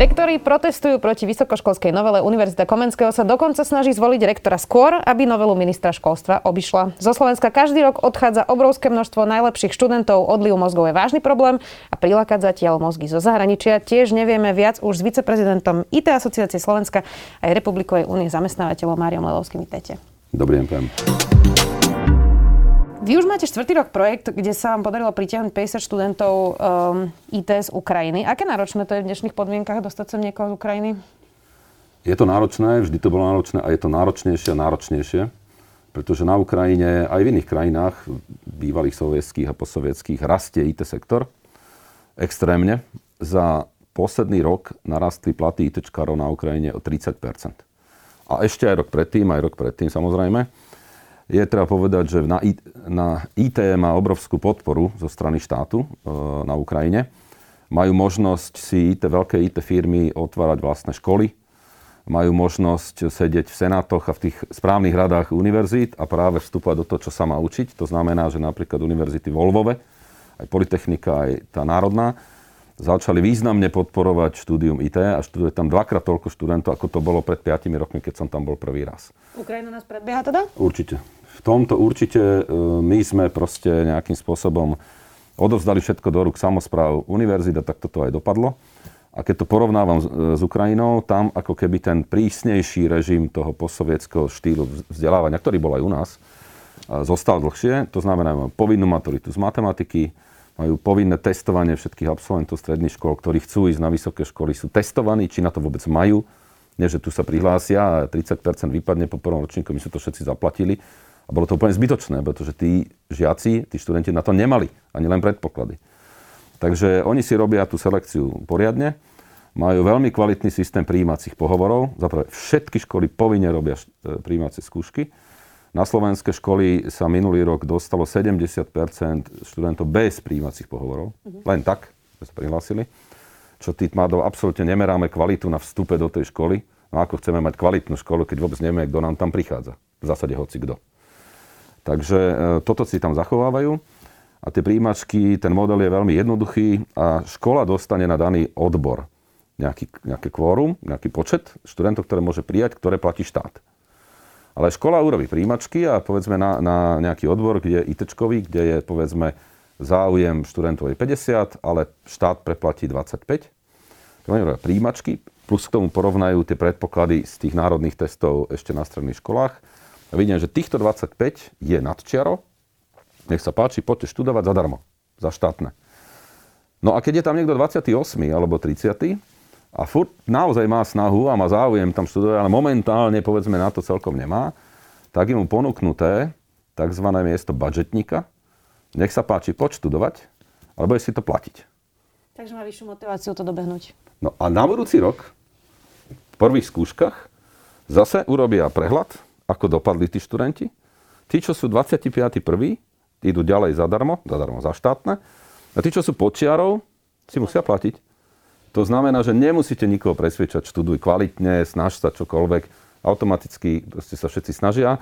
Rektori protestujú proti vysokoškolskej novele Univerzita Komenského sa dokonca snaží zvoliť rektora skôr, aby novelu ministra školstva obišla. Zo Slovenska každý rok odchádza obrovské množstvo najlepších študentov, odliv mozgov je vážny problém a prilákať zatiaľ mozgy zo zahraničia. Tiež nevieme viac už s viceprezidentom IT asociácie Slovenska aj Republikovej únie zamestnávateľov Máriom Lelovským. Vítajte. Dobrý deň, vy už máte štvrtý rok projekt, kde sa vám podarilo pritiahnuť 50 študentov um, IT z Ukrajiny. Aké náročné to je v dnešných podmienkach dostať sem niekoho z Ukrajiny? Je to náročné, vždy to bolo náročné a je to náročnejšie a náročnejšie, pretože na Ukrajine aj v iných krajinách, bývalých sovietských a postsovietských, rastie IT sektor extrémne. Za posledný rok narastli platy ITčkárov na Ukrajine o 30% A ešte aj rok predtým, aj rok predtým samozrejme je treba povedať, že na, na IT má obrovskú podporu zo strany štátu e, na Ukrajine. Majú možnosť si IT, veľké IT firmy otvárať vlastné školy, majú možnosť sedieť v senátoch a v tých správnych radách univerzít a práve vstúpať do toho, čo sa má učiť. To znamená, že napríklad univerzity vo Lvove, aj Politechnika, aj tá národná, začali významne podporovať štúdium IT a študuje tam dvakrát toľko študentov, ako to bolo pred 5 rokmi, keď som tam bol prvý raz. Ukrajina nás predbieha teda? Určite v tomto určite e, my sme proste nejakým spôsobom odovzdali všetko do rúk samozpráv univerzita, tak toto aj dopadlo. A keď to porovnávam s, e, s Ukrajinou, tam ako keby ten prísnejší režim toho postsovietského štýlu vzdelávania, ktorý bol aj u nás, e, zostal dlhšie. To znamená, povinnú maturitu z matematiky, majú povinné testovanie všetkých absolventov stredných škôl, ktorí chcú ísť na vysoké školy, sú testovaní, či na to vôbec majú. Nie, že tu sa prihlásia a 30% vypadne po prvom ročníku, my sme to všetci zaplatili a bolo to úplne zbytočné, pretože tí žiaci, tí študenti na to nemali, ani len predpoklady. Takže oni si robia tú selekciu poriadne, majú veľmi kvalitný systém príjímacích pohovorov. Zaprvé všetky školy povinne robia e, príjímacie skúšky. Na slovenské školy sa minulý rok dostalo 70% študentov bez príjímacích pohovorov. Mm-hmm. Len tak, sme sa prihlásili. Čo tým pádom absolútne nemeráme kvalitu na vstupe do tej školy. No ako chceme mať kvalitnú školu, keď vôbec nevieme, kto nám tam prichádza. V zásade hoci kto. Takže e, toto si tam zachovávajú. A tie príjimačky, ten model je veľmi jednoduchý a škola dostane na daný odbor nejaký, nejaké kvórum, nejaký počet študentov, ktoré môže prijať, ktoré platí štát. Ale škola urobí príjimačky a povedzme na, na nejaký odbor, kde je IT, kde je povedzme záujem študentov je 50, ale štát preplatí 25. Oni robia príjimačky, plus k tomu porovnajú tie predpoklady z tých národných testov ešte na stredných školách a vidím, že týchto 25 je nad čiarou, nech sa páči, poďte študovať zadarmo, za štátne. No a keď je tam niekto 28 alebo 30 a furt naozaj má snahu a má záujem tam študovať, ale momentálne povedzme na to celkom nemá, tak je mu ponúknuté tzv. miesto budžetníka. Nech sa páči, poď študovať, alebo je si to platiť. Takže má vyššiu motiváciu to dobehnúť. No a na budúci rok, v prvých skúškach, zase urobia prehľad, ako dopadli tí študenti. Tí, čo sú 25. prvý, idú ďalej zadarmo, zadarmo za štátne. A tí, čo sú počiarov, si musia platiť. To znamená, že nemusíte nikoho presviečať, študuj kvalitne, snaž sa čokoľvek. Automaticky sa všetci snažia.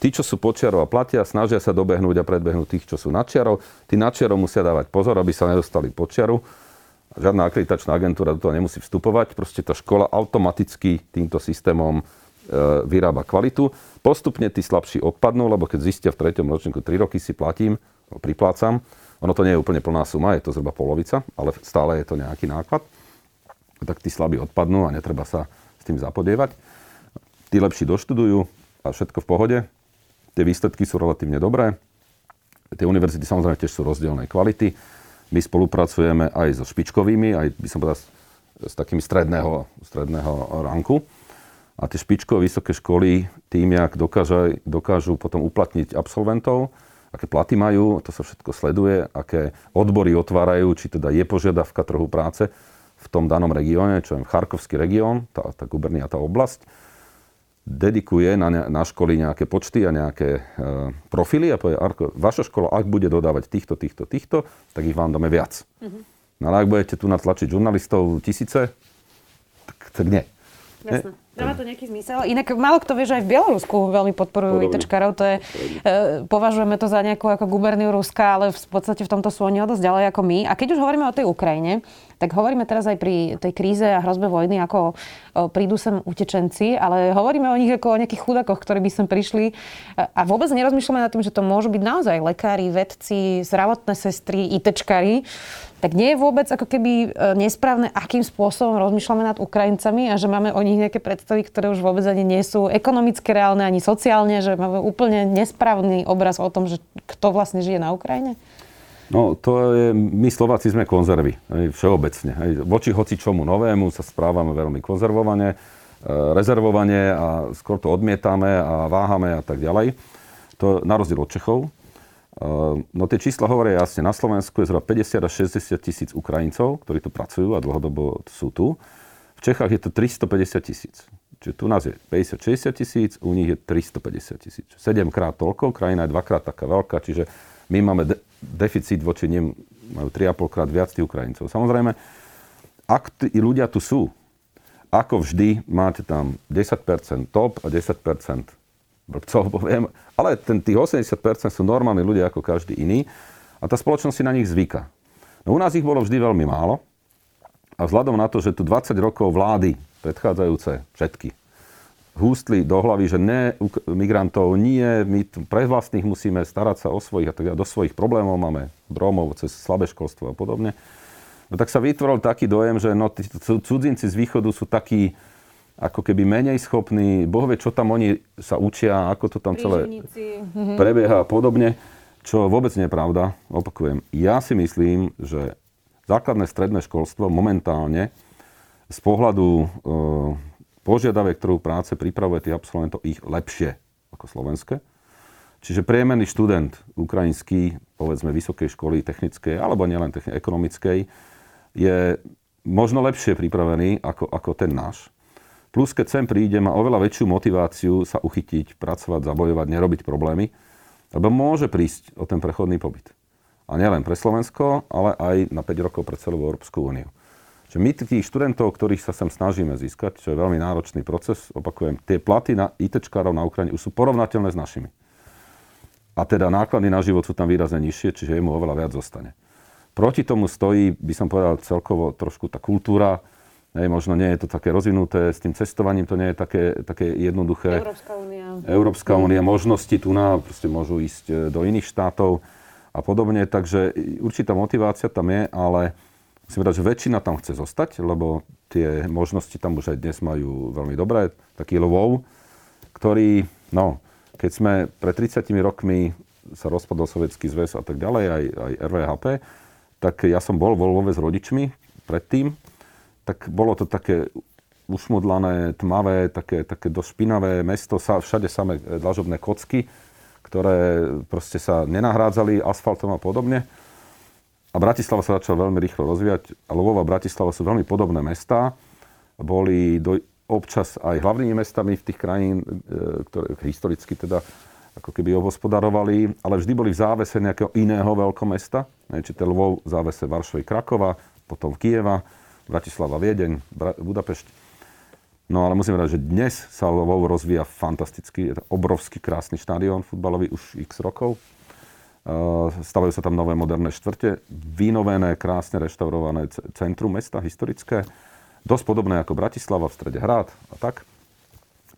Tí, čo sú počiarov a platia, snažia sa dobehnúť a predbehnúť tých, čo sú nadčiarov. Tí nadčiarov musia dávať pozor, aby sa nedostali počiaru. Žiadna akreditačná agentúra do toho nemusí vstupovať. Proste tá škola automaticky týmto systémom E, vyrába kvalitu. Postupne tí slabší odpadnú, lebo keď zistia v treťom ročníku 3 roky si platím, priplácam, ono to nie je úplne plná suma, je to zhruba polovica, ale stále je to nejaký náklad, tak tí slabí odpadnú a netreba sa s tým zapodievať. Tí lepší doštudujú a všetko v pohode. Tie výsledky sú relatívne dobré. Tie univerzity samozrejme tiež sú rozdielnej kvality. My spolupracujeme aj so špičkovými, aj by som povedal s takými stredného, stredného ranku a tie špičkové vysoké školy tým, jak dokážu, dokážu potom uplatniť absolventov, aké platy majú, to sa všetko sleduje, aké odbory otvárajú, či teda je požiadavka trhu práce v tom danom regióne, čo je Charkovský región, tá, tá gubernia, tá oblasť, dedikuje na, ne, na školy nejaké počty a nejaké e, profily a povie, Arko, vaša škola, ak bude dodávať týchto, týchto, týchto, tak ich vám dáme viac. Mm-hmm. No ale ak budete tu natlačiť žurnalistov tisíce, tak, tak nie. Jasne. Dáva to nejaký zmysel. Inak málo kto vie, že aj v Bielorusku veľmi podporujú ITčkarov. To je, e, považujeme to za nejakú ako guberniu Ruska, ale v podstate v tomto sú oni o dosť ďalej ako my. A keď už hovoríme o tej Ukrajine, tak hovoríme teraz aj pri tej kríze a hrozbe vojny, ako o, prídu sem utečenci, ale hovoríme o nich ako o nejakých chudakoch, ktorí by sem prišli. A, a vôbec nerozmýšľame nad tým, že to môžu byť naozaj lekári, vedci, zdravotné sestry, ITčkari tak nie je vôbec ako keby e, nesprávne, akým spôsobom rozmýšľame nad Ukrajincami a že máme o nich nejaké predstavy, ktoré už vôbec ani nie sú ekonomicky reálne, ani sociálne, že máme úplne nesprávny obraz o tom, že kto vlastne žije na Ukrajine? No, to je, my Slováci sme konzervy, aj, všeobecne. Aj, voči hoci čomu novému sa správame veľmi konzervovane, e, rezervovane a skôr to odmietame a váhame a tak ďalej. To na rozdiel od Čechov, Ehm, no tie čísla hovoria jasne. Na Slovensku je zhruba 50 až 60 tisíc Ukrajincov, ktorí tu pracujú a dlhodobo sú tu. V Čechách je to 350 tisíc. Čiže tu nás je 50-60 tisíc, u nich je 350 tisíc. 7 krát toľko, krajina je dvakrát taká veľká, čiže my máme de- deficit voči nim, majú 3,5 krát viac tých Ukrajincov. Samozrejme, ak tí ľudia tu sú, ako vždy, máte tam 10% top a 10% blbcov poviem, ale ten, tých 80% sú normálni ľudia ako každý iný a tá spoločnosť si na nich zvyka. No u nás ich bolo vždy veľmi málo a vzhľadom na to, že tu 20 rokov vlády predchádzajúce všetky hústli do hlavy, že ne migrantov, nie, my pre vlastných musíme starať sa o svojich a tak do svojich problémov máme Rómov cez slabé školstvo a podobne. No tak sa vytvoril taký dojem, že no, cudzinci z východu sú takí, ako keby menej schopní, Boh vie, čo tam oni sa učia, ako to tam celé mhm. prebieha a podobne, čo vôbec nie je pravda. Opakujem, ja si myslím, že základné stredné školstvo momentálne z pohľadu e, požiadavek trhu práce pripravuje tých absolventov ich lepšie ako slovenské. Čiže priemerný študent ukrajinský, povedzme vysokej školy technickej, alebo nielen technickej, ekonomickej, je možno lepšie pripravený ako, ako ten náš. Plus, keď sem príde, má oveľa väčšiu motiváciu sa uchytiť, pracovať, zabojovať, nerobiť problémy, lebo môže prísť o ten prechodný pobyt. A nielen pre Slovensko, ale aj na 5 rokov pre celú Európsku úniu. Čiže my tých študentov, ktorých sa sem snažíme získať, čo je veľmi náročný proces, opakujem, tie platy na ITčkárov na Ukrajine už sú porovnateľné s našimi. A teda náklady na život sú tam výrazne nižšie, čiže jemu oveľa viac zostane. Proti tomu stojí, by som povedal, celkovo trošku tá kultúra, Hej, možno nie je to také rozvinuté, s tým cestovaním to nie je také, také jednoduché. Európska únia. Európska únia, možnosti tu na, proste môžu ísť e, do iných štátov a podobne, takže určitá motivácia tam je, ale musím povedať, že väčšina tam chce zostať, lebo tie možnosti tam už aj dnes majú veľmi dobré. Taký Lvov, ktorý, no, keď sme pred 30 rokmi sa rozpadol Sovietský zväz a tak ďalej, aj, aj RVHP, tak ja som bol vo Lvove s rodičmi predtým tak bolo to také ušmudlané, tmavé, také, také dosť mesto, sa, všade samé dlažobné kocky, ktoré proste sa nenahrádzali asfaltom a podobne. A Bratislava sa začala veľmi rýchlo rozvíjať. A Lvov a Bratislava sú veľmi podobné mestá. Boli do, občas aj hlavnými mestami v tých krajín, e, ktoré historicky teda ako keby obospodarovali, ale vždy boli v závese nejakého iného veľkomesta. Čiže Lvov v závese Varšovy Krakova, potom Kieva, Bratislava, Viedeň, Budapešť. No ale musím povedať, že dnes sa Lvov rozvíja fantasticky. Je to obrovský krásny štadión futbalový už x rokov. Stavajú sa tam nové moderné štvrte, vynovené, krásne reštaurované centrum mesta, historické. Dosť podobné ako Bratislava, v strede hrad a tak.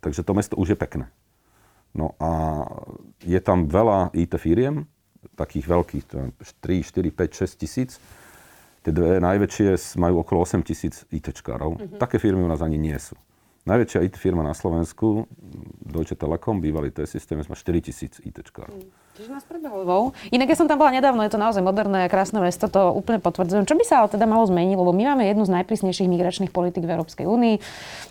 Takže to mesto už je pekné. No a je tam veľa IT firiem, takých veľkých, 3, 4, 5, 6 tisíc Tie dve najväčšie majú okolo 8 tisíc ITčkárov. Uh-huh. Také firmy u nás ani nie sú. Najväčšia IT firma na Slovensku, Deutsche Telekom, bývalý T-System, má 4 tisíc ITčkárov. Uh-huh. Čiže nás predbehol Inak ja som tam bola nedávno, je to naozaj moderné a krásne mesto, to úplne potvrdzujem. Čo by sa ale teda malo zmeniť, lebo my máme jednu z najprísnejších migračných politik v Európskej únii.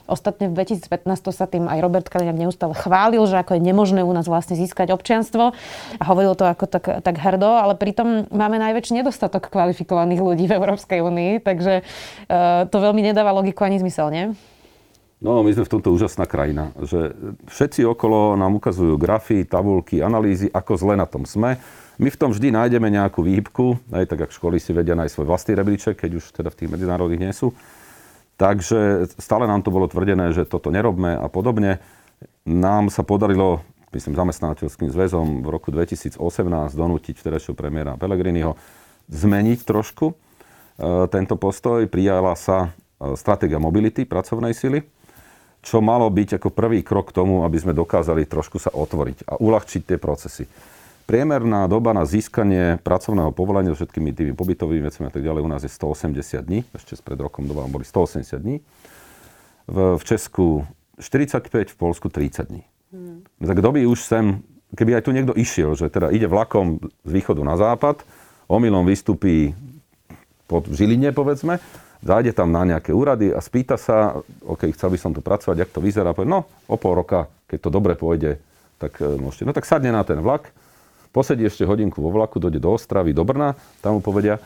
Ostatne v 2015 sa tým aj Robert Kaliňák neustále chválil, že ako je nemožné u nás vlastne získať občianstvo a hovoril to ako tak, tak hrdo, ale pritom máme najväčší nedostatok kvalifikovaných ľudí v Európskej únii, takže uh, to veľmi nedáva logiku ani zmysel, nie? No, my sme v tomto úžasná krajina, že všetci okolo nám ukazujú grafy, tabulky, analýzy, ako zle na tom sme. My v tom vždy nájdeme nejakú výhybku, aj tak ako školy si vedia nájsť svoj vlastný rebríček, keď už teda v tých medzinárodných nie sú. Takže stále nám to bolo tvrdené, že toto nerobme a podobne. Nám sa podarilo, myslím, zamestnávateľským zväzom v roku 2018 donútiť vtedajšieho premiéra Pellegriniho zmeniť trošku e, tento postoj. Prijala sa e, stratégia mobility pracovnej sily, čo malo byť ako prvý krok k tomu, aby sme dokázali trošku sa otvoriť a uľahčiť tie procesy. Priemerná doba na získanie pracovného povolenia so všetkými tými pobytovými vecami a tak ďalej u nás je 180 dní. Ešte pred rokom doba boli 180 dní. V, v Česku 45, v Polsku 30 dní. Hmm. Tak kto by už sem, keby aj tu niekto išiel, že teda ide vlakom z východu na západ, omylom vystupí pod Žiline, povedzme, zájde tam na nejaké úrady a spýta sa, OK, chcel by som tu pracovať, jak to vyzerá, povie, no, o pol roka, keď to dobre pôjde, tak e, môžete. No tak sadne na ten vlak, posedí ešte hodinku vo vlaku, dojde do Ostravy, do Brna, tam mu povedia,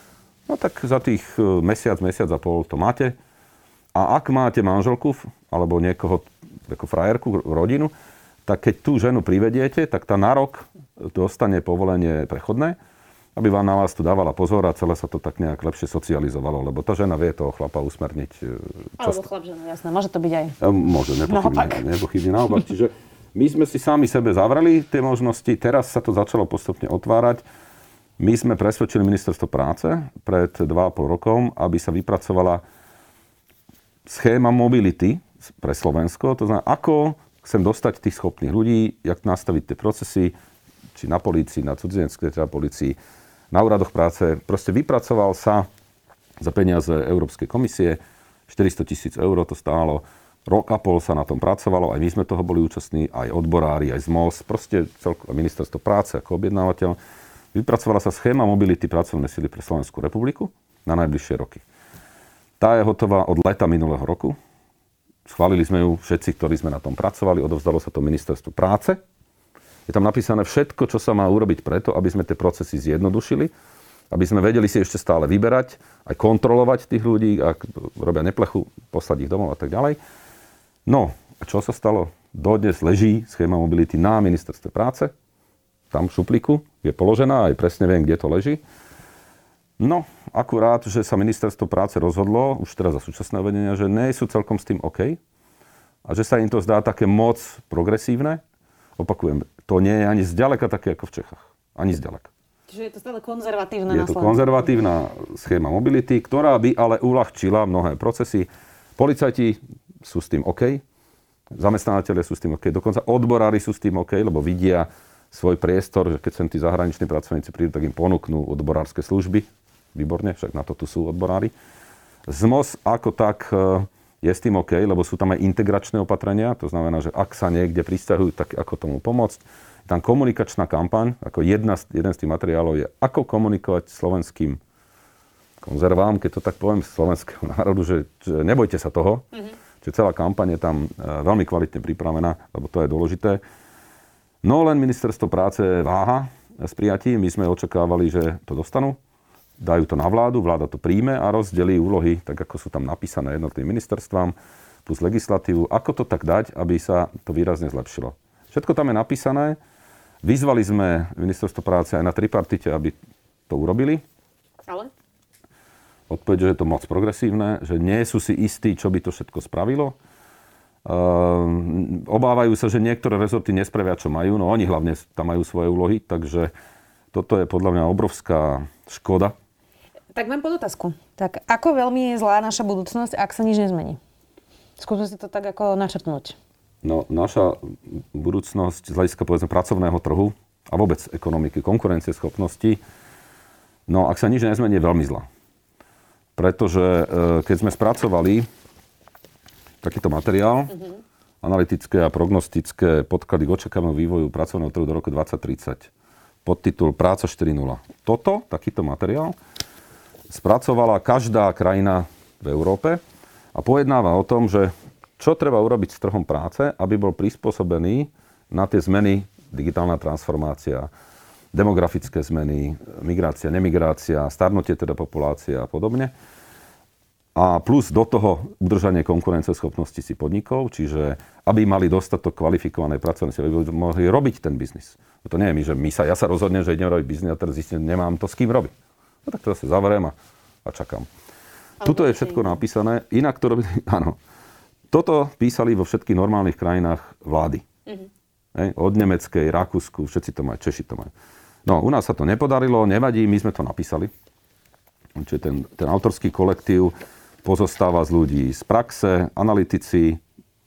no tak za tých e, mesiac, mesiac a pol to máte. A ak máte manželku alebo niekoho, ako frajerku, rodinu, tak keď tú ženu privediete, tak tá na rok dostane povolenie prechodné, aby vám na vás tu dávala pozor a celé sa to tak nejak lepšie socializovalo, lebo tá žena vie toho chlapa usmerniť. E, Alebo chlap žena, jasné, môže to byť aj. Môže, nepochybne, nepochybne naopak. Čiže my sme si sami sebe zavreli tie možnosti, teraz sa to začalo postupne otvárať. My sme presvedčili ministerstvo práce pred 2,5 rokom, aby sa vypracovala schéma mobility pre Slovensko. To znamená, ako chcem dostať tých schopných ľudí, jak nastaviť tie procesy, či na polícii, na cudzineckej teda polícii, na úradoch práce. Proste vypracoval sa za peniaze Európskej komisie, 400 tisíc eur to stálo, Rok a pol sa na tom pracovalo, aj my sme toho boli účastní, aj odborári, aj ZMOS, proste celko, ministerstvo práce ako objednávateľ. Vypracovala sa schéma mobility pracovnej sily pre Slovenskú republiku na najbližšie roky. Tá je hotová od leta minulého roku. Schválili sme ju všetci, ktorí sme na tom pracovali, odovzdalo sa to ministerstvu práce. Je tam napísané všetko, čo sa má urobiť preto, aby sme tie procesy zjednodušili, aby sme vedeli si ešte stále vyberať, aj kontrolovať tých ľudí, ak robia neplechu, poslať ich domov a tak ďalej. No, a čo sa stalo? Dodnes leží schéma mobility na ministerstve práce, tam v šupliku, je položená, aj presne viem, kde to leží. No, akurát, že sa ministerstvo práce rozhodlo, už teraz za súčasné vedenia, že nie sú celkom s tým OK a že sa im to zdá také moc progresívne. Opakujem, to nie je ani zďaleka také ako v Čechách. Ani zďaleka. Čiže je to stále konzervatívne Je to konzervatívna schéma mobility, ktorá by ale uľahčila mnohé procesy. Policajti sú s tým OK, zamestnávateľe sú s tým OK, dokonca odborári sú s tým OK, lebo vidia svoj priestor, že keď sem tí zahraniční pracovníci prídu, tak im ponúknú odborárske služby. Výborne, však na to tu sú odborári. ZMOS ako tak e, je s tým OK, lebo sú tam aj integračné opatrenia, to znamená, že ak sa niekde pristahujú, tak ako tomu pomôcť. Tam komunikačná kampaň, ako jedna, jeden z tých materiálov je, ako komunikovať slovenským konzervám, keď to tak poviem, slovenského národu, že, že nebojte sa toho, mm-hmm Čiže celá kampaň je tam e, veľmi kvalitne pripravená, lebo to je dôležité. No len ministerstvo práce váha s prijatím. My sme očakávali, že to dostanú. Dajú to na vládu, vláda to príjme a rozdelí úlohy, tak ako sú tam napísané jednotlivým ministerstvám, plus legislatívu. Ako to tak dať, aby sa to výrazne zlepšilo. Všetko tam je napísané. Vyzvali sme ministerstvo práce aj na tripartite, aby to urobili. Ale? Odpoveď, že je to moc progresívne, že nie sú si istí, čo by to všetko spravilo. Uh, obávajú sa, že niektoré rezorty nespravia, čo majú. No oni hlavne tam majú svoje úlohy, takže toto je podľa mňa obrovská škoda. Tak mám podotázku. Tak ako veľmi je zlá naša budúcnosť, ak sa nič nezmení? Skúsme si to tak ako načrtnúť. No, naša budúcnosť z hľadiska povedzme pracovného trhu a vôbec ekonomiky, konkurencieschopnosti, no ak sa nič nezmení, je veľmi zlá pretože e, keď sme spracovali takýto materiál, uh-huh. analytické a prognostické podklady k očakávanému vývoju pracovného trhu do roku 2030, podtitul Práca 4.0. Toto, takýto materiál, spracovala každá krajina v Európe a pojednáva o tom, že čo treba urobiť s trhom práce, aby bol prispôsobený na tie zmeny, digitálna transformácia, demografické zmeny, migrácia, nemigrácia, starnutie teda populácie a podobne. A plus do toho udržanie konkurenceschopnosti si podnikov, čiže aby mali dostatok kvalifikovanej pracovnej aby mohli robiť ten biznis. To nie je mi, že my sa, ja sa rozhodnem, že idem robiť biznis a teraz zistím, nemám to s kým robiť. No tak to zase zavriem a, a čakám. Tuto je všetko napísané. Inak to robili, áno. Toto písali vo všetkých normálnych krajinách vlády. Uh-huh. Hej, od nemeckej, Rakúsku, všetci to majú, Češi to majú. No, u nás sa to nepodarilo, nevadí, my sme to napísali. Čiže ten, ten autorský kolektív pozostáva z ľudí z praxe, analytici,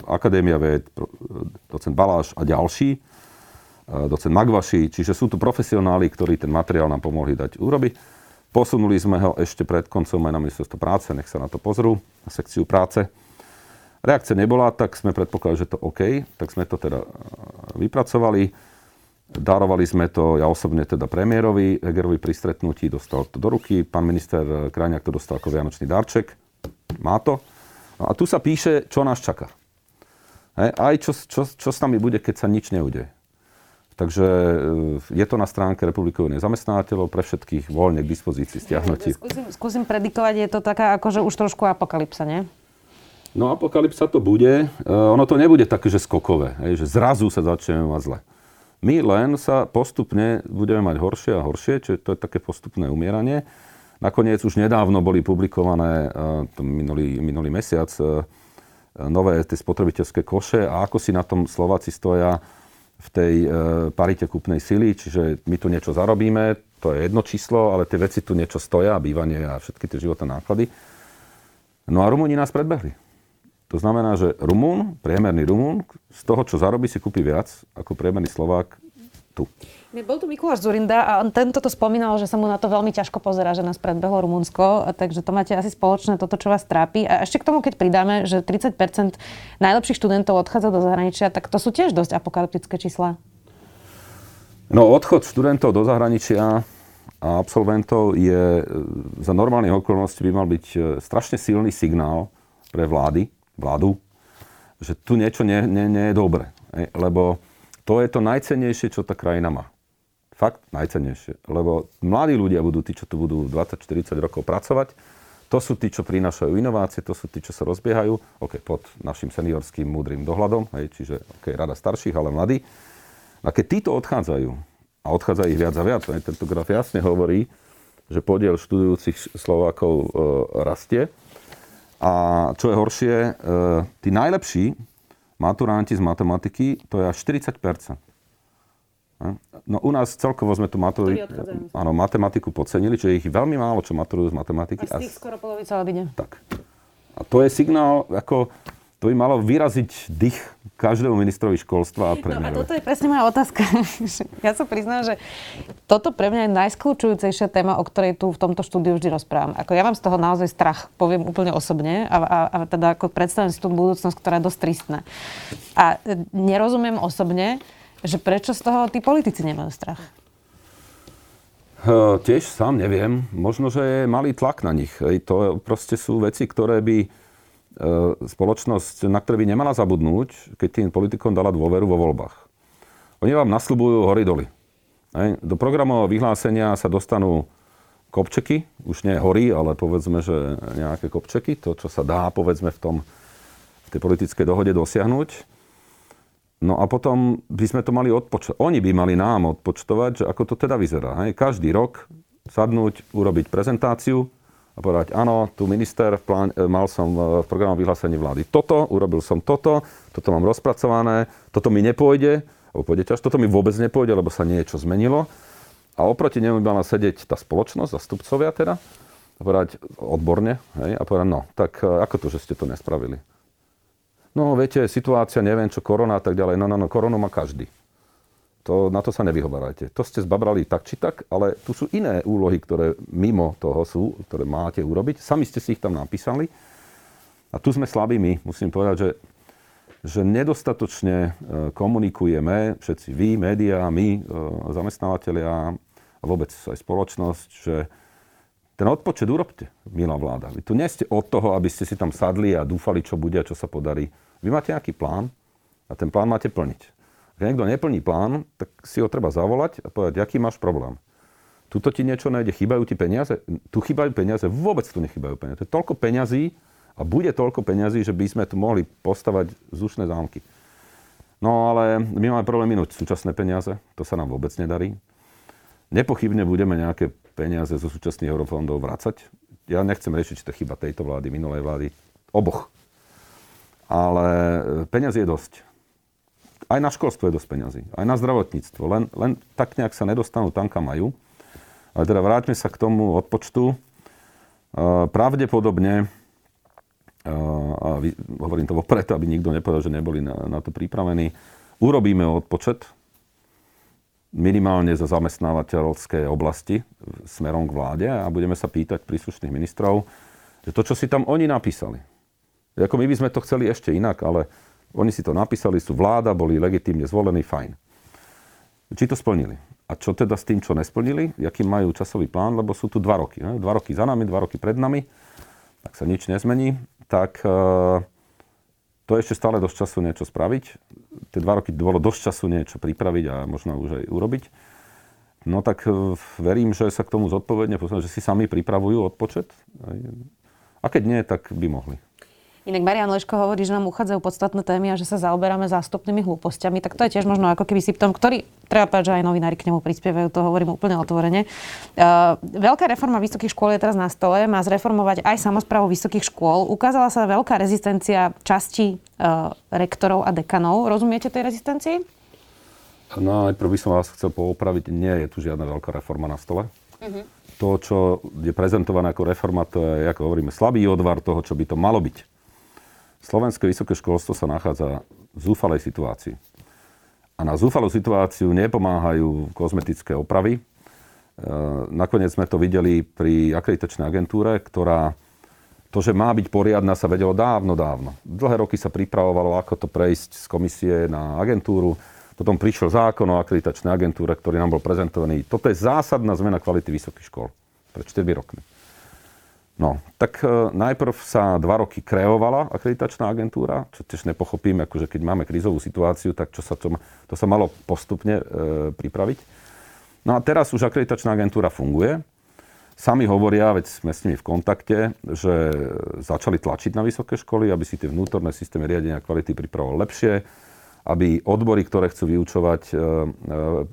Akadémia ved, docent Baláš a ďalší, e, docent Magvaši, čiže sú tu profesionáli, ktorí ten materiál nám pomohli dať urobiť. Posunuli sme ho ešte pred koncom aj na ministerstvo práce, nech sa na to pozrú, na sekciu práce. Reakcia nebola, tak sme predpokladali, že to OK, tak sme to teda e, vypracovali. Darovali sme to, ja osobne teda premiérovi, Hegerovi pri stretnutí, dostal to do ruky, pán minister Krajňák to dostal ako vianočný darček, má to. No a tu sa píše, čo nás čaká. Hej, aj čo, čo, čo s nami bude, keď sa nič neudeje. Takže e, je to na stránke Republikových zamestnávateľov pre všetkých voľne k dispozícii stiahnutí. Skúsim, skúsim predikovať, je to taká akože už trošku apokalypsa, nie? No apokalypsa to bude. E, ono to nebude také, že skokové, že zrazu sa začneme mať zle. My len sa postupne budeme mať horšie a horšie, čiže to je také postupné umieranie. Nakoniec už nedávno boli publikované uh, minulý, minulý mesiac nové tie spotrebiteľské koše a ako si na tom Slováci stoja v tej uh, parite kúpnej sily, čiže my tu niečo zarobíme, to je jedno číslo, ale tie veci tu niečo stoja, bývanie a všetky tie životné náklady. No a Rumúni nás predbehli. To znamená, že Rumún, priemerný Rumún, z toho, čo zarobí, si kúpi viac ako priemerný Slovák tu. Bol tu Mikuláš Zurinda a on tento to spomínal, že sa mu na to veľmi ťažko pozera, že nás predbehlo Rumunsko, takže to máte asi spoločné toto, čo vás trápi. A ešte k tomu, keď pridáme, že 30% najlepších študentov odchádza do zahraničia, tak to sú tiež dosť apokalyptické čísla. No odchod študentov do zahraničia a absolventov je e, za normálnych okolností by mal byť e, strašne silný signál pre vlády, vládu, že tu niečo nie, nie, nie je dobre. Lebo to je to najcennejšie, čo tá krajina má. Fakt najcennejšie. Lebo mladí ľudia budú tí, čo tu budú 20-40 rokov pracovať. To sú tí, čo prinášajú inovácie, to sú tí, čo sa rozbiehajú. OK, pod našim seniorským múdrym dohľadom, hej, čiže OK, rada starších, ale mladí. A keď títo odchádzajú, a odchádza ich viac a viac, hej, tento graf jasne hovorí, že podiel študujúcich Slovákov e, rastie. A čo je horšie, e, tí najlepší maturanti z matematiky, to je až 40% No u nás celkovo sme tu maturi- áno, matematiku podcenili, čiže ich veľmi málo, čo maturujú z matematiky. A z tých skoro polovica odíde. Tak. A to je signál, ako to by malo vyraziť dých každému ministrovi školstva a premiérovi. No a toto je presne moja otázka. ja sa priznám, že toto pre mňa je najskľúčujúcejšia téma, o ktorej tu v tomto štúdiu vždy rozprávam. Ako ja mám z toho naozaj strach, poviem úplne osobne a, a, a teda ako predstavím si tú budúcnosť, ktorá je dosť tristná. A nerozumiem osobne, že prečo z toho tí politici nemajú strach? Uh, tiež sám neviem. Možno, že je malý tlak na nich. Hej. To proste sú veci, ktoré by spoločnosť, na ktoré by nemala zabudnúť, keď tým politikom dala dôveru vo voľbách. Oni vám nasľubujú hory doly. Do programového vyhlásenia sa dostanú kopčeky, už nie hory, ale povedzme, že nejaké kopčeky, to, čo sa dá, povedzme, v, tom, v tej politickej dohode dosiahnuť. No a potom by sme to mali odpočtovať. Oni by mali nám odpočtovať, že ako to teda vyzerá. Hej? Každý rok sadnúť, urobiť prezentáciu a povedať, áno, tu minister, plán, e, mal som e, v programu vyhlásení vlády toto, urobil som toto, toto mám rozpracované, toto mi nepôjde, alebo pôjde ťaž, toto mi vôbec nepôjde, lebo sa niečo zmenilo. A oproti nemu mala sedieť tá spoločnosť, zastupcovia teda, a povedať odborne, hej, a povedať, no, tak e, ako to, že ste to nespravili? No viete, situácia, neviem čo, korona a tak ďalej. No, no, no, koronu má každý. To, na to sa nevyhovárajte. To ste zbabrali tak či tak, ale tu sú iné úlohy, ktoré mimo toho sú, ktoré máte urobiť. Sami ste si ich tam napísali. A tu sme slabí my. Musím povedať, že, že nedostatočne e, komunikujeme, všetci vy, médiá, my, e, zamestnávateľia a vôbec aj spoločnosť, že ten odpočet urobte, milá vláda. Vy tu nie ste od toho, aby ste si tam sadli a dúfali, čo bude a čo sa podarí. Vy máte nejaký plán a ten plán máte plniť. Ak niekto neplní plán, tak si ho treba zavolať a povedať, aký máš problém. Tuto ti niečo nejde, chýbajú ti peniaze? Tu chýbajú peniaze, vôbec tu nechýbajú peniaze. To je toľko peňazí a bude toľko peňazí, že by sme tu mohli postavať zúšne zámky. No ale my máme problém minúť súčasné peniaze, to sa nám vôbec nedarí. Nepochybne budeme nejaké peniaze zo súčasných eurofondov vracať. ja nechcem riešiť, či to chyba tejto vlády, minulej vlády, oboch. Ale e, peniazy je dosť. Aj na školstvo je dosť peniazy, aj na zdravotníctvo. Len, len tak nejak sa nedostanú tam, kam majú. Ale teda vráťme sa k tomu odpočtu. E, pravdepodobne, e, a hovorím to vopred, aby nikto nepovedal, že neboli na, na to pripravení, urobíme odpočet minimálne za zamestnávateľské oblasti smerom k vláde a budeme sa pýtať príslušných ministrov, že to, čo si tam oni napísali, ako my by sme to chceli ešte inak, ale oni si to napísali, sú vláda, boli legitímne zvolení, fajn. Či to splnili? A čo teda s tým, čo nesplnili? Jaký majú časový plán? Lebo sú tu dva roky. Ne? Dva roky za nami, dva roky pred nami. Tak sa nič nezmení. Tak e, to je ešte stále dosť času niečo spraviť tie dva roky bolo dosť času niečo pripraviť a možno už aj urobiť. No tak e, verím, že sa k tomu zodpovedne že si sami pripravujú odpočet. A keď nie, tak by mohli. Inak Marian Leško hovorí, že nám uchádzajú podstatné témy a že sa zaoberáme zástupnými hlúpostiami. Tak to je tiež možno ako keby symptom, ktorý, treba povedať, že aj novinári k nemu prispievajú, to hovorím úplne otvorene. Uh, veľká reforma vysokých škôl je teraz na stole, má zreformovať aj samozprávu vysokých škôl. Ukázala sa veľká rezistencia časti uh, rektorov a dekanov. Rozumiete tej rezistencii? No, najprv by som vás chcel poopraviť, nie je tu žiadna veľká reforma na stole. Uh-huh. To, čo je prezentované ako reforma, to je, ako hovoríme, slabý odvar toho, čo by to malo byť. Slovenské vysoké školstvo sa nachádza v zúfalej situácii. A na zúfalú situáciu nepomáhajú kozmetické opravy. E, nakoniec sme to videli pri akreditačnej agentúre, ktorá to, že má byť poriadna, sa vedelo dávno, dávno. Dlhé roky sa pripravovalo, ako to prejsť z komisie na agentúru. Potom prišiel zákon o akreditačnej agentúre, ktorý nám bol prezentovaný. Toto je zásadná zmena kvality vysokých škôl pred 4 rokmi. No, tak e, najprv sa dva roky kreovala akreditačná agentúra, čo tiež nepochopím, akože keď máme krízovú situáciu, tak čo sa to, to sa malo postupne e, pripraviť. No a teraz už akreditačná agentúra funguje. Sami hovoria, veď sme s nimi v kontakte, že začali tlačiť na vysoké školy, aby si tie vnútorné systémy riadenia kvality pripravovali lepšie, aby odbory, ktoré chcú vyučovať, e, e,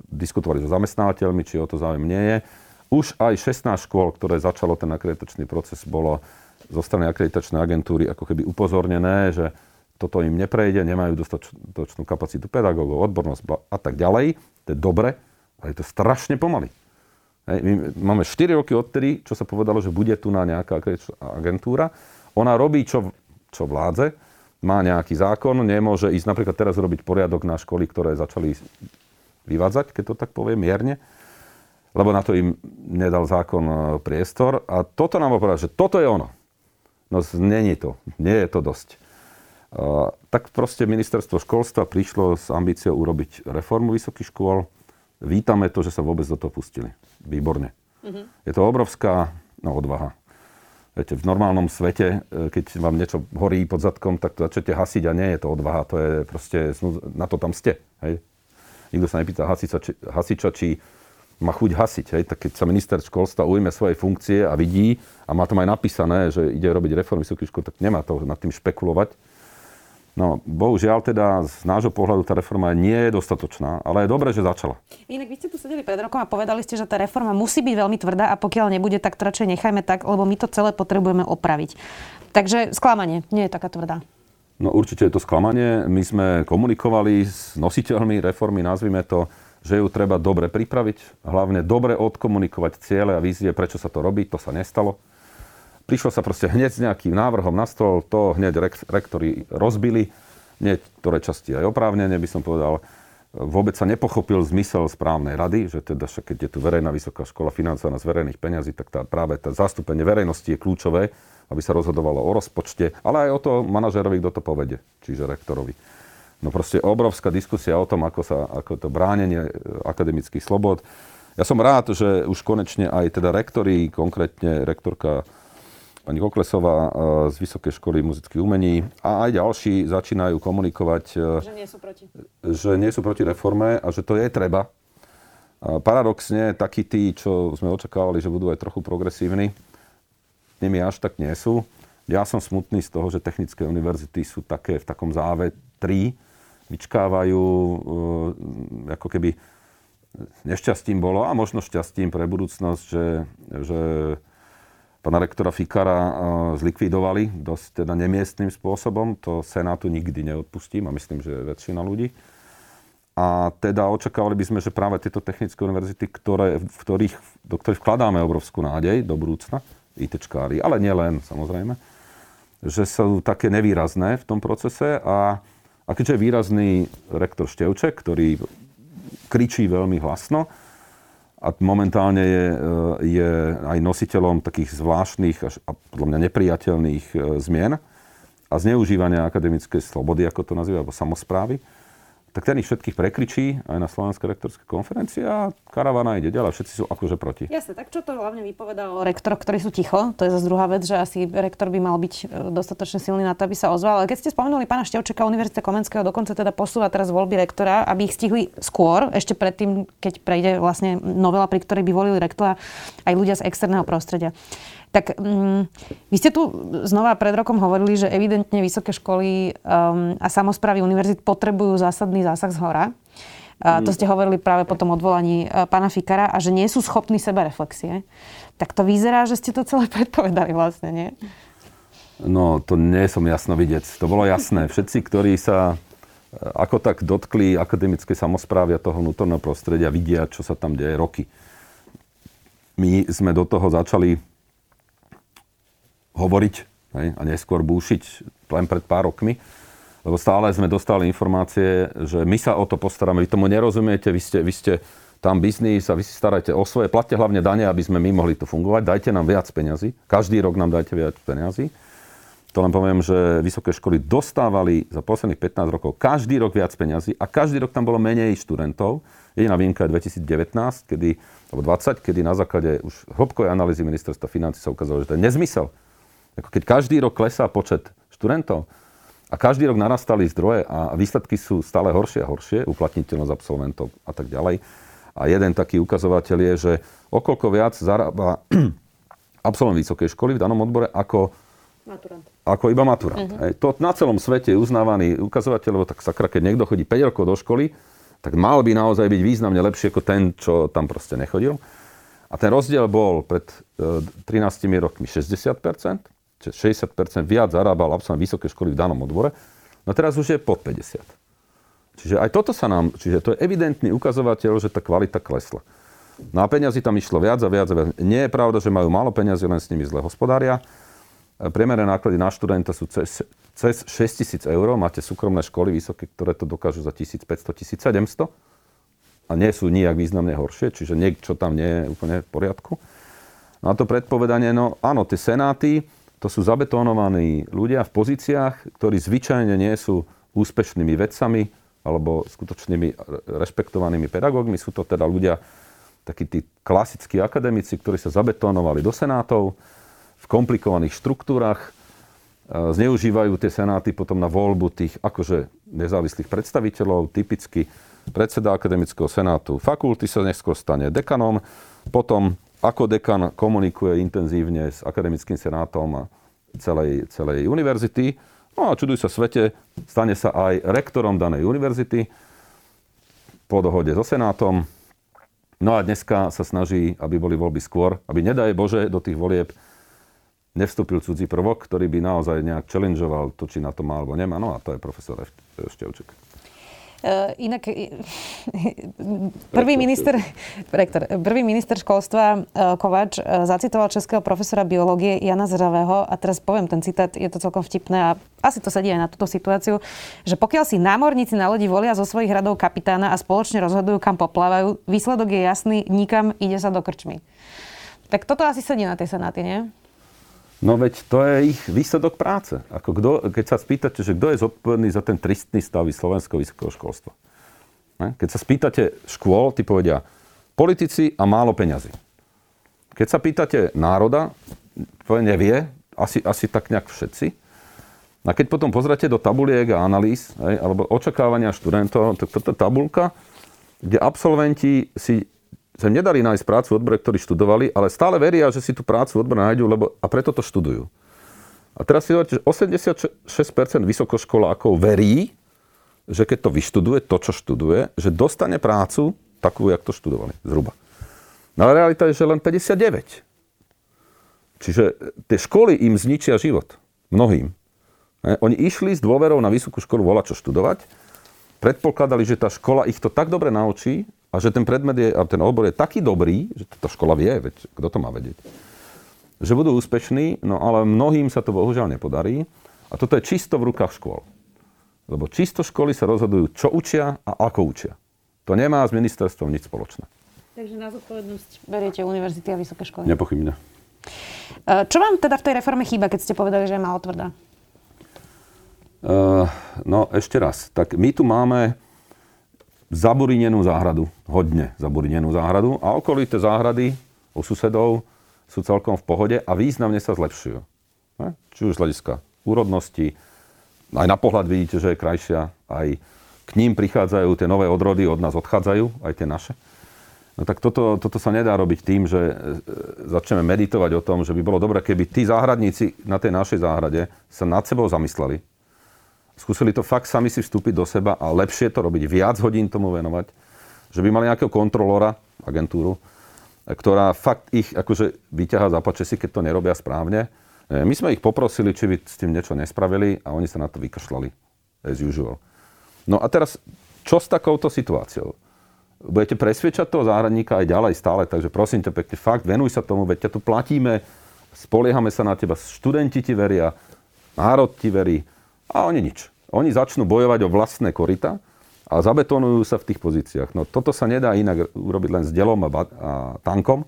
diskutovali so zamestnávateľmi, či o to záujem nie je už aj 16 škôl, ktoré začalo ten akreditačný proces, bolo zo strany akreditačnej agentúry ako keby upozornené, že toto im neprejde, nemajú dostatočnú kapacitu pedagógov, odbornosť a tak ďalej. To je dobre, ale je to strašne pomaly. Hej, my máme 4 roky odtedy, čo sa povedalo, že bude tu na nejaká agentúra. Ona robí, čo, čo vládze, má nejaký zákon, nemôže ísť napríklad teraz robiť poriadok na školy, ktoré začali vyvádzať, keď to tak poviem mierne lebo na to im nedal zákon e, priestor. A toto nám povedať, že toto je ono. No není to. Nie je to dosť. Uh, tak proste ministerstvo školstva prišlo s ambíciou urobiť reformu vysokých škôl. Vítame to, že sa vôbec do toho pustili. Výborne. Mm-hmm. Je to obrovská no, odvaha. Viete, v normálnom svete, e, keď vám niečo horí pod zadkom, tak to začnete hasiť a nie je to odvaha. To je proste, na to tam ste. Hej? Nikto sa nepýta hasiča, či, hasiča, či má chuť hasiť. Hej? Tak keď sa minister školstva ujme svojej funkcie a vidí a má tam aj napísané, že ide robiť reformy vysokých škôl, tak nemá to nad tým špekulovať. No, bohužiaľ teda z nášho pohľadu tá reforma nie je dostatočná, ale je dobré, že začala. Inak vy ste tu sedeli pred rokom a povedali ste, že tá reforma musí byť veľmi tvrdá a pokiaľ nebude, tak to radšej nechajme tak, lebo my to celé potrebujeme opraviť. Takže sklamanie, nie je taká tvrdá. No určite je to sklamanie. My sme komunikovali s nositeľmi reformy, nazvime to, že ju treba dobre pripraviť, hlavne dobre odkomunikovať ciele a vízie, prečo sa to robí, to sa nestalo. Prišlo sa proste hneď s nejakým návrhom na stôl, to hneď rektori rozbili, niektoré časti aj oprávnene by som povedal. Vôbec sa nepochopil zmysel správnej rady, že teda keď je tu verejná vysoká škola financovaná z verejných peňazí, tak tá, práve tá zastúpenie verejnosti je kľúčové, aby sa rozhodovalo o rozpočte, ale aj o to manažerovi, kto to povede, čiže rektorovi. No proste obrovská diskusia o tom, ako, sa, ako to bránenie e, akademických slobod. Ja som rád, že už konečne aj teda rektori, konkrétne rektorka pani Koklesová e, z Vysokej školy muzických umení a aj ďalší začínajú komunikovať, e, že nie sú proti, že nie sú proti reforme a že to je treba. Paradoxne, takí tí, čo sme očakávali, že budú aj trochu progresívni, nimi až tak nie sú. Ja som smutný z toho, že technické univerzity sú také v takom záve 3, vyčkávajú, eh, ako keby nešťastím bolo a možno šťastím pre budúcnosť, že, že pána rektora Fikara zlikvidovali dosť teda nemiestným spôsobom. To Senátu nikdy neodpustím a myslím, že väčšina ľudí. A teda očakávali by sme, že práve tieto technické univerzity, ktoré, v ktorých, do ktorých vkladáme obrovskú nádej do budúcna, ITčkári, ale nielen samozrejme, že sú také nevýrazné v tom procese a, a keďže je výrazný rektor Števček, ktorý kričí veľmi hlasno, a momentálne je, e, je aj nositeľom takých zvláštnych až, a podľa mňa nepriateľných e, zmien a zneužívania akademickej slobody, ako to nazýva, alebo samozprávy tak ten ich všetkých prekričí aj na Slovenskej rektorskej konferencii a karavana ide ďalej. Všetci sú akože proti. Jasne, tak čo to hlavne vypovedá o rektoroch, ktorí sú ticho? To je zase druhá vec, že asi rektor by mal byť e, dostatočne silný na to, aby sa ozval. Ale keď ste spomenuli pána Števčeka, Univerzita Komenského dokonca teda posúva teraz voľby rektora, aby ich stihli skôr, ešte predtým, keď prejde vlastne novela, pri ktorej by volili rektora aj ľudia z externého prostredia. Tak um, vy ste tu znova pred rokom hovorili, že evidentne vysoké školy um, a samozprávy univerzit potrebujú zásadný zásah z hora. Uh, to ste hovorili práve po tom odvolaní uh, pána Fikara a že nie sú schopní sebereflexie. Tak to vyzerá, že ste to celé predpovedali vlastne, nie? No, to nie som jasno vidieť. To bolo jasné. Všetci, ktorí sa uh, ako tak dotkli akademické samozprávy a toho vnútorného prostredia, vidia, čo sa tam deje roky. My sme do toho začali hovoriť hej, a neskôr búšiť len pred pár rokmi. Lebo stále sme dostali informácie, že my sa o to postaráme. Vy tomu nerozumiete, vy ste, vy ste tam biznis a vy si starajte o svoje. Platte hlavne dane, aby sme my mohli tu fungovať. Dajte nám viac peňazí. Každý rok nám dajte viac peňazí. To len poviem, že vysoké školy dostávali za posledných 15 rokov každý rok viac peňazí a každý rok tam bolo menej študentov. Jediná výnimka je 2019, kedy, alebo 20, kedy na základe už hĺbkovej analýzy ministerstva financí sa ukázalo, že to je nezmysel ako keď každý rok klesá počet študentov a každý rok narastali zdroje a výsledky sú stále horšie a horšie, uplatniteľnosť absolventov a tak ďalej. A jeden taký ukazovateľ je, že okolko viac zarába absolvent vysokej školy v danom odbore ako, maturant. ako iba maturant. Uh-huh. Hej. To na celom svete je uznávaný ukazovateľ, lebo tak sakra, keď niekto chodí 5 rokov do školy, tak mal by naozaj byť významne lepšie ako ten, čo tam proste nechodil. A ten rozdiel bol pred 13 e, rokmi 60 60% viac zarábal absolvent vysokej školy v danom odbore, no teraz už je pod 50. Čiže aj toto sa nám, čiže to je evidentný ukazovateľ, že tá kvalita klesla. No a peniazy tam išlo viac a viac a viac. Nie je pravda, že majú málo peniazy, len s nimi zle hospodária. Priemerné náklady na študenta sú cez, cez 6 tisíc eur. Máte súkromné školy vysoké, ktoré to dokážu za 1500-1700 a nie sú nijak významne horšie, čiže niečo tam nie je úplne v poriadku. No a to predpovedanie, no áno, tie senáty, to sú zabetónovaní ľudia v pozíciách, ktorí zvyčajne nie sú úspešnými vedcami alebo skutočnými rešpektovanými pedagógmi. Sú to teda ľudia, takí tí klasickí akademici, ktorí sa zabetónovali do senátov v komplikovaných štruktúrach, zneužívajú tie senáty potom na voľbu tých akože nezávislých predstaviteľov, typicky predseda akademického senátu fakulty sa neskôr stane dekanom, potom ako dekan komunikuje intenzívne s akademickým senátom celej, celej univerzity. No a čuduj sa svete, stane sa aj rektorom danej univerzity po dohode so senátom. No a dneska sa snaží, aby boli voľby skôr, aby nedaj Bože do tých volieb nevstúpil cudzí prvok, ktorý by naozaj nejak challengeoval to, či na to má alebo nemá. No a to je profesor Števček. Uh, inak prvý minister, rektor, prvý minister školstva uh, Kovač zacitoval českého profesora biológie Jana Zravého a teraz poviem ten citát, je to celkom vtipné a asi to sedí aj na túto situáciu, že pokiaľ si námorníci na lodi volia zo svojich radov kapitána a spoločne rozhodujú, kam poplávajú, výsledok je jasný, nikam ide sa do krčmy. Tak toto asi sedí na tej senáty, nie? No veď to je ich výsledok práce. Ako kdo, keď sa spýtate, že kto je zodpovedný za ten tristný stav slovenského vysokého školstva. Ne? Keď sa spýtate škôl, ty povedia politici a málo peňazí. Keď sa pýtate národa, povie nevie, asi, asi tak nejak všetci. A keď potom pozrete do tabuliek a analýz, alebo očakávania študentov, tak toto tabulka, kde absolventi si sa nedali nájsť prácu v odbore, ktorí študovali, ale stále veria, že si tú prácu v odbore nájdú, lebo, a preto to študujú. A teraz si hovoríte, že 86% vysokoškolákov verí, že keď to vyštuduje, to, čo študuje, že dostane prácu takú, jak to študovali, zhruba. No ale realita je, že len 59. Čiže tie školy im zničia život. Mnohým. Oni išli s dôverou na vysokú školu volať čo študovať, predpokladali, že tá škola ich to tak dobre naučí a že ten predmet je, a ten odbor je taký dobrý, že tá škola vie, veď kto to má vedieť, že budú úspešní, no ale mnohým sa to bohužiaľ nepodarí. A toto je čisto v rukách škôl. Lebo čisto školy sa rozhodujú, čo učia a ako učia. To nemá s ministerstvom nič spoločné. Takže na zodpovednosť beriete univerzity a vysoké školy? Nepochybne. Čo vám teda v tej reforme chýba, keď ste povedali, že je málo tvrdá? Uh, no ešte raz. Tak my tu máme zaburinenú záhradu. Hodne zaburinenú záhradu. A okolité záhrady u susedov sú celkom v pohode a významne sa zlepšujú. Ne? Či už z hľadiska úrodnosti, aj na pohľad vidíte, že je krajšia, aj k ním prichádzajú tie nové odrody, od nás odchádzajú, aj tie naše. No tak toto, toto sa nedá robiť tým, že e, začneme meditovať o tom, že by bolo dobré, keby tí záhradníci na tej našej záhrade sa nad sebou zamysleli. Skúsili to fakt sami si vstúpiť do seba a lepšie to robiť, viac hodín tomu venovať. Že by mali nejakého kontrolora, agentúru, ktorá fakt ich akože vyťahá za si, keď to nerobia správne. E, my sme ich poprosili, či by s tým niečo nespravili a oni sa na to vykašľali. As usual. No a teraz, čo s takouto situáciou? budete presvedčať toho záhradníka aj ďalej stále, takže prosím ťa pekne, fakt, venuj sa tomu, veď ťa tu platíme, spoliehame sa na teba, študenti ti veria, národ ti verí a oni nič. Oni začnú bojovať o vlastné korita a zabetonujú sa v tých pozíciách. No toto sa nedá inak urobiť len s delom a, ba- a tankom,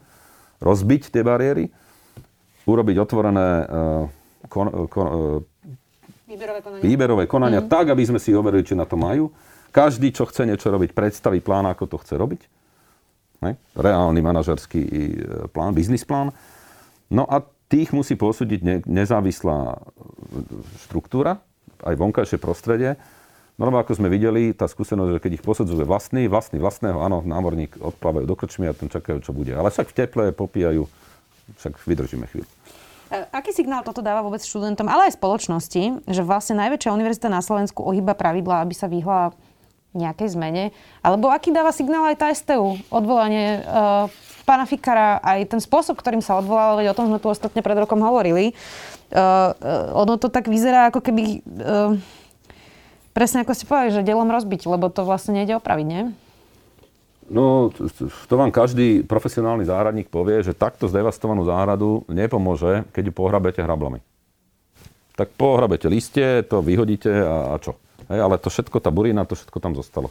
rozbiť tie bariéry, urobiť otvorené uh, kon, kon, uh, výberové konania, výberové konania mm. tak, aby sme si overili, či na to majú každý, čo chce niečo robiť, predstaví plán, ako to chce robiť. Ne? Reálny manažerský plán, biznis plán. No a tých musí posúdiť ne, nezávislá štruktúra, aj vonkajšie prostredie. No lebo ako sme videli, tá skúsenosť, že keď ich posudzuje vlastný, vlastný, vlastného, áno, námorník odplávajú do krčmy a tam čakajú, čo bude. Ale však v teple popíjajú, však vydržíme chvíľu. E, aký signál toto dáva vôbec študentom, ale aj spoločnosti, že vlastne najväčšia univerzita na Slovensku ohýba pravidla, aby sa vyhla nejakej zmene? Alebo aký dáva signál aj tá STU? Odvolanie uh, pána Fikara, aj ten spôsob, ktorým sa odvolal, veď o tom sme tu ostatne pred rokom hovorili. Uh, ono to tak vyzerá, ako keby... Uh, presne ako ste povedali, že dielom rozbiť, lebo to vlastne nejde opraviť, nie? No, to vám každý profesionálny záhradník povie, že takto zdevastovanú záhradu nepomôže, keď ju pohrabete hrablami. Tak pohrabete listie, to vyhodíte a, a čo? Hej, ale to všetko, tá burina, to všetko tam zostalo.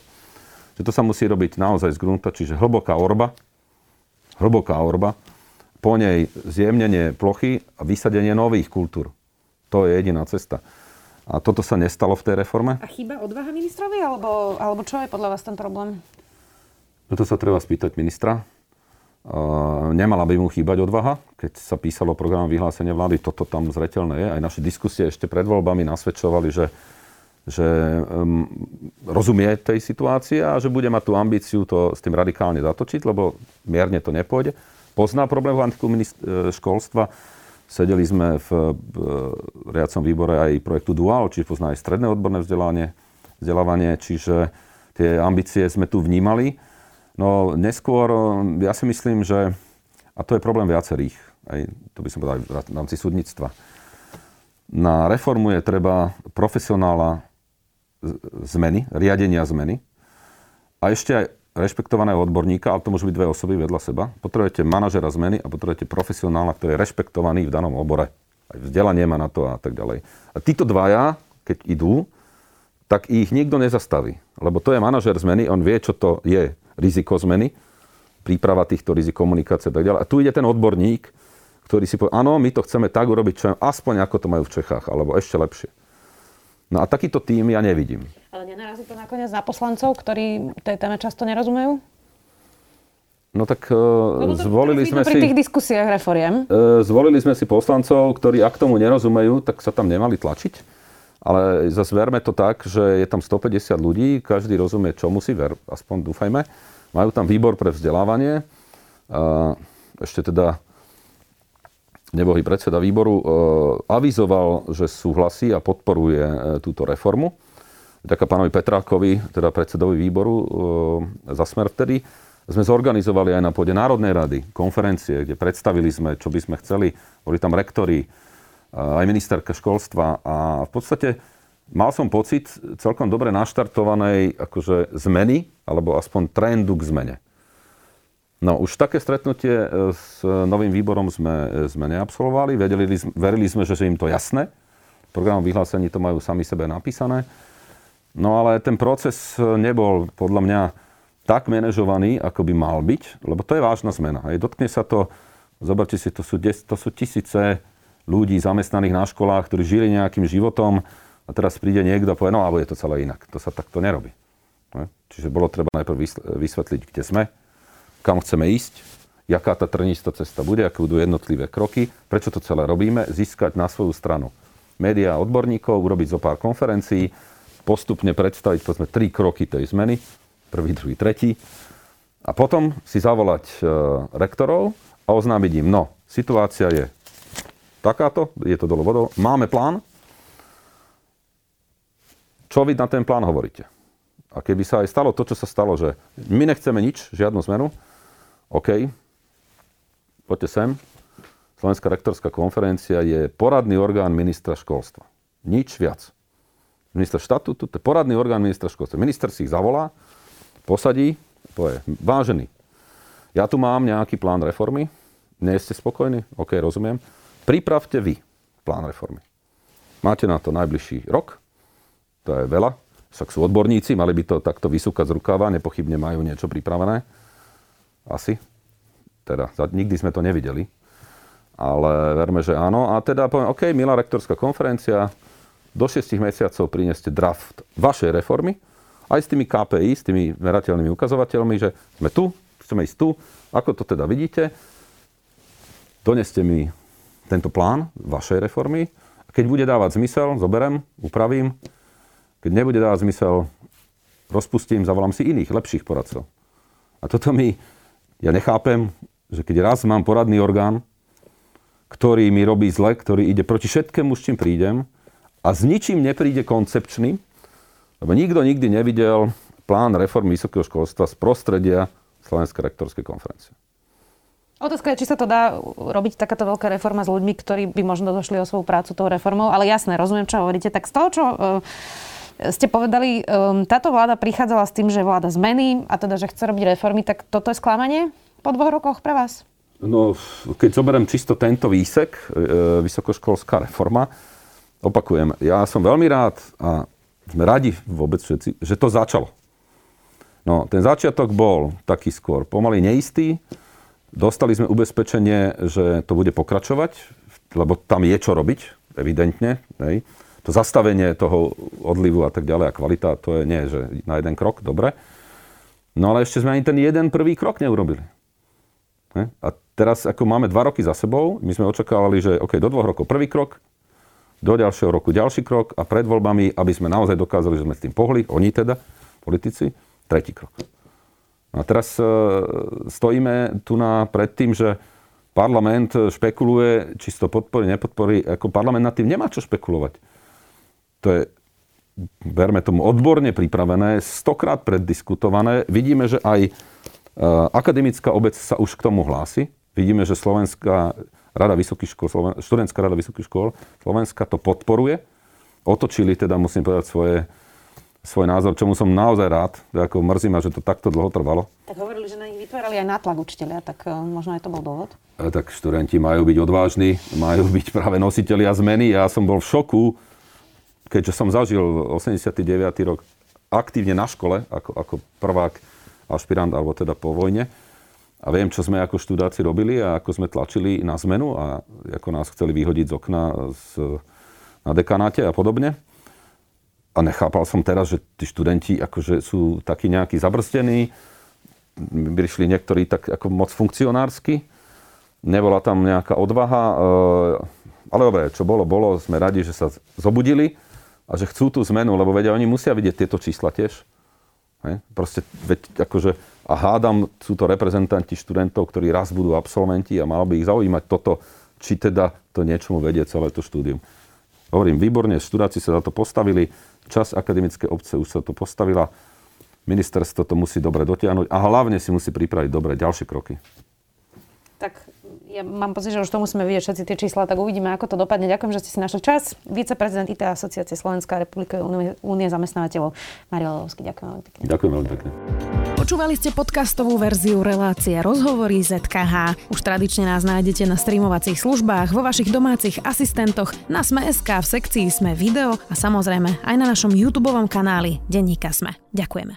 Že to sa musí robiť naozaj z grunta, čiže hlboká orba, hlboká orba, po nej zjemnenie plochy a vysadenie nových kultúr. To je jediná cesta. A toto sa nestalo v tej reforme. A chýba odvaha ministrovi, alebo, alebo čo je podľa vás ten problém? No to sa treba spýtať ministra. Uh, nemala by mu chýbať odvaha, keď sa písalo program vyhlásenia vlády, toto tam zretelné je. Aj naše diskusie ešte pred voľbami nasvedčovali, že že um, rozumie tej situácii a že bude mať tú ambíciu to s tým radikálne zatočiť, lebo mierne to nepôjde. Pozná problém v e, školstva. Sedeli sme v, v riadcom výbore aj projektu Dual, čiže pozná aj stredné odborné vzdelávanie, vzdelávanie, čiže tie ambície sme tu vnímali. No neskôr, ja si myslím, že, a to je problém viacerých, aj to by som povedal v rámci súdnictva, na reformu je treba profesionála zmeny, riadenia zmeny a ešte aj rešpektovaného odborníka, ale to môžu byť dve osoby vedľa seba. Potrebujete manažera zmeny a potrebujete profesionála, ktorý je rešpektovaný v danom obore. Aj vzdelanie má na to a tak ďalej. A títo dvaja, keď idú, tak ich nikto nezastaví. Lebo to je manažer zmeny, on vie, čo to je riziko zmeny, príprava týchto rizik, komunikácie a tak ďalej. A tu ide ten odborník, ktorý si povie, áno, my to chceme tak urobiť, čo aspoň ako to majú v Čechách, alebo ešte lepšie. No a takýto tým ja nevidím. Ale nenarazí to nakoniec na poslancov, ktorí tej téme často nerozumejú? No tak uh, zvolili sme pri si... tých diskusiách reforiem. Uh, zvolili sme si poslancov, ktorí ak tomu nerozumejú, tak sa tam nemali tlačiť. Ale zase verme to tak, že je tam 150 ľudí, každý rozumie, čo musí, ver, aspoň dúfajme. Majú tam výbor pre vzdelávanie. Uh, ešte teda nebohý predseda výboru, e, avizoval, že súhlasí a podporuje e, túto reformu. Ďaká pánovi Petrákovi, teda predsedovi výboru e, za smer vtedy. sme zorganizovali aj na pôde Národnej rady konferencie, kde predstavili sme, čo by sme chceli. Boli tam rektori, aj ministerka školstva a v podstate mal som pocit celkom dobre naštartovanej akože zmeny, alebo aspoň trendu k zmene. No už také stretnutie e, s novým výborom sme, e, sme neabsolvovali. Vedeli, verili sme, že je im to jasné. V programom vyhlásení to majú sami sebe napísané. No ale ten proces nebol podľa mňa tak manažovaný, ako by mal byť, lebo to je vážna zmena. Hej. Dotkne sa to, zoberte si, to sú, to sú tisíce ľudí zamestnaných na školách, ktorí žili nejakým životom a teraz príde niekto a povie, no alebo je to celé inak. To sa takto nerobí. Čiže bolo treba najprv vysvetliť, kde sme, kam chceme ísť, jaká tá trnistá cesta bude, aké budú jednotlivé kroky, prečo to celé robíme, získať na svoju stranu médiá odborníkov, urobiť zo pár konferencií, postupne predstaviť povedzme tri kroky tej zmeny, prvý, druhý, tretí. A potom si zavolať e, rektorov a oznámiť im, no, situácia je takáto, je to dole vodou, máme plán, čo vy na ten plán hovoríte? A keby sa aj stalo to, čo sa stalo, že my nechceme nič, žiadnu zmenu, OK, poďte sem. Slovenská rektorská konferencia je poradný orgán ministra školstva. Nič viac. Minister štatútu, to je poradný orgán ministra školstva. Minister si ich zavolá, posadí, povie, vážený, ja tu mám nejaký plán reformy, nie ste spokojní? OK, rozumiem. Pripravte vy plán reformy. Máte na to najbližší rok, to je veľa, však sú odborníci, mali by to takto vysúkať z rukáva, nepochybne majú niečo pripravené. Asi. Teda, nikdy sme to nevideli. Ale verme, že áno. A teda poviem, OK, milá rektorská konferencia, do 6 mesiacov prineste draft vašej reformy, aj s tými KPI, s tými merateľnými ukazovateľmi, že sme tu, chceme ísť tu, ako to teda vidíte, doneste mi tento plán vašej reformy. Keď bude dávať zmysel, zoberem, upravím. Keď nebude dávať zmysel, rozpustím, zavolám si iných, lepších poradcov. A toto mi, ja nechápem, že keď raz mám poradný orgán, ktorý mi robí zle, ktorý ide proti všetkému, s čím prídem, a s ničím nepríde koncepčný, lebo nikto nikdy nevidel plán reformy vysokého školstva z prostredia Slovenskej rektorskej konferencie. Otázka je, či sa to dá robiť takáto veľká reforma s ľuďmi, ktorí by možno došli o svoju prácu tou reformou, ale jasné, rozumiem, čo hovoríte. Tak z toho, čo uh, ste povedali, um, táto vláda prichádzala s tým, že vláda zmeny a teda, že chce robiť reformy, tak toto je sklamanie po dvoch rokoch pre vás? No, keď zoberiem čisto tento výsek, e, vysokoškolská reforma, opakujem, ja som veľmi rád a sme radi vôbec všetci, že to začalo. No, ten začiatok bol taký skôr pomaly neistý. Dostali sme ubezpečenie, že to bude pokračovať, lebo tam je čo robiť, evidentne. Hej. To zastavenie toho odlivu a tak ďalej a kvalita, to je nie, že na jeden krok, dobre. No ale ešte sme ani ten jeden prvý krok neurobili. Hej. A teraz, ako máme dva roky za sebou, my sme očakávali, že OK, do dvoch rokov prvý krok, do ďalšieho roku ďalší krok a pred voľbami, aby sme naozaj dokázali, že sme s tým pohli, oni teda, politici, tretí krok. A teraz e, stojíme tu na pred tým, že parlament špekuluje, či to podporí, nepodporí. Ako parlament nad tým nemá čo špekulovať. To je, berme tomu, odborne pripravené, stokrát preddiskutované. Vidíme, že aj e, akademická obec sa už k tomu hlási. Vidíme, že Slovenská Rada vysokých škôl, Sloven- študentská rada vysokých škôl Slovenska to podporuje. Otočili teda, musím povedať, svoje, svoj názor, čomu som naozaj rád. Ako mrzí ma, že to takto dlho trvalo. Tak hovorili, že na nich vytvárali aj nátlak učiteľia, tak uh, možno aj to bol dôvod. A tak študenti majú byť odvážni, majú byť práve nositeľia zmeny. Ja som bol v šoku, keďže som zažil 89. rok aktívne na škole, ako, ako prvák, ašpirant, alebo teda po vojne a viem, čo sme ako študáci robili a ako sme tlačili na zmenu a ako nás chceli vyhodiť z okna z, na dekanáte a podobne. A nechápal som teraz, že tí študenti akože sú takí nejakí zabrstení, prišli niektorí tak ako moc funkcionársky, nebola tam nejaká odvaha, e, ale dobre, čo bolo, bolo, sme radi, že sa zobudili a že chcú tú zmenu, lebo vedia, oni musia vidieť tieto čísla tiež. Hej? Proste, veď, akože, a hádam, sú to reprezentanti študentov, ktorí raz budú absolventi a malo by ich zaujímať toto, či teda to niečomu vedie celé to štúdium. Hovorím, výborne, študáci sa za to postavili, čas akademické obce už sa to postavila. ministerstvo to musí dobre dotiahnuť a hlavne si musí pripraviť dobre ďalšie kroky. Tak ja mám pocit, že už to musíme vidieť všetci tie čísla, tak uvidíme, ako to dopadne. Ďakujem, že ste si našli čas. Viceprezident IT Asociácie Slovenská republika Únie zamestnávateľov Mario Lelovský. Ďakujem veľmi pekne. Ďakujem veľmi pekne. Počúvali ste podcastovú verziu relácie Rozhovory ZKH. Už tradične nás nájdete na streamovacích službách, vo vašich domácich asistentoch, na Sme.sk, v sekcii Sme video a samozrejme aj na našom YouTube kanáli Denníka Sme. Ďakujeme.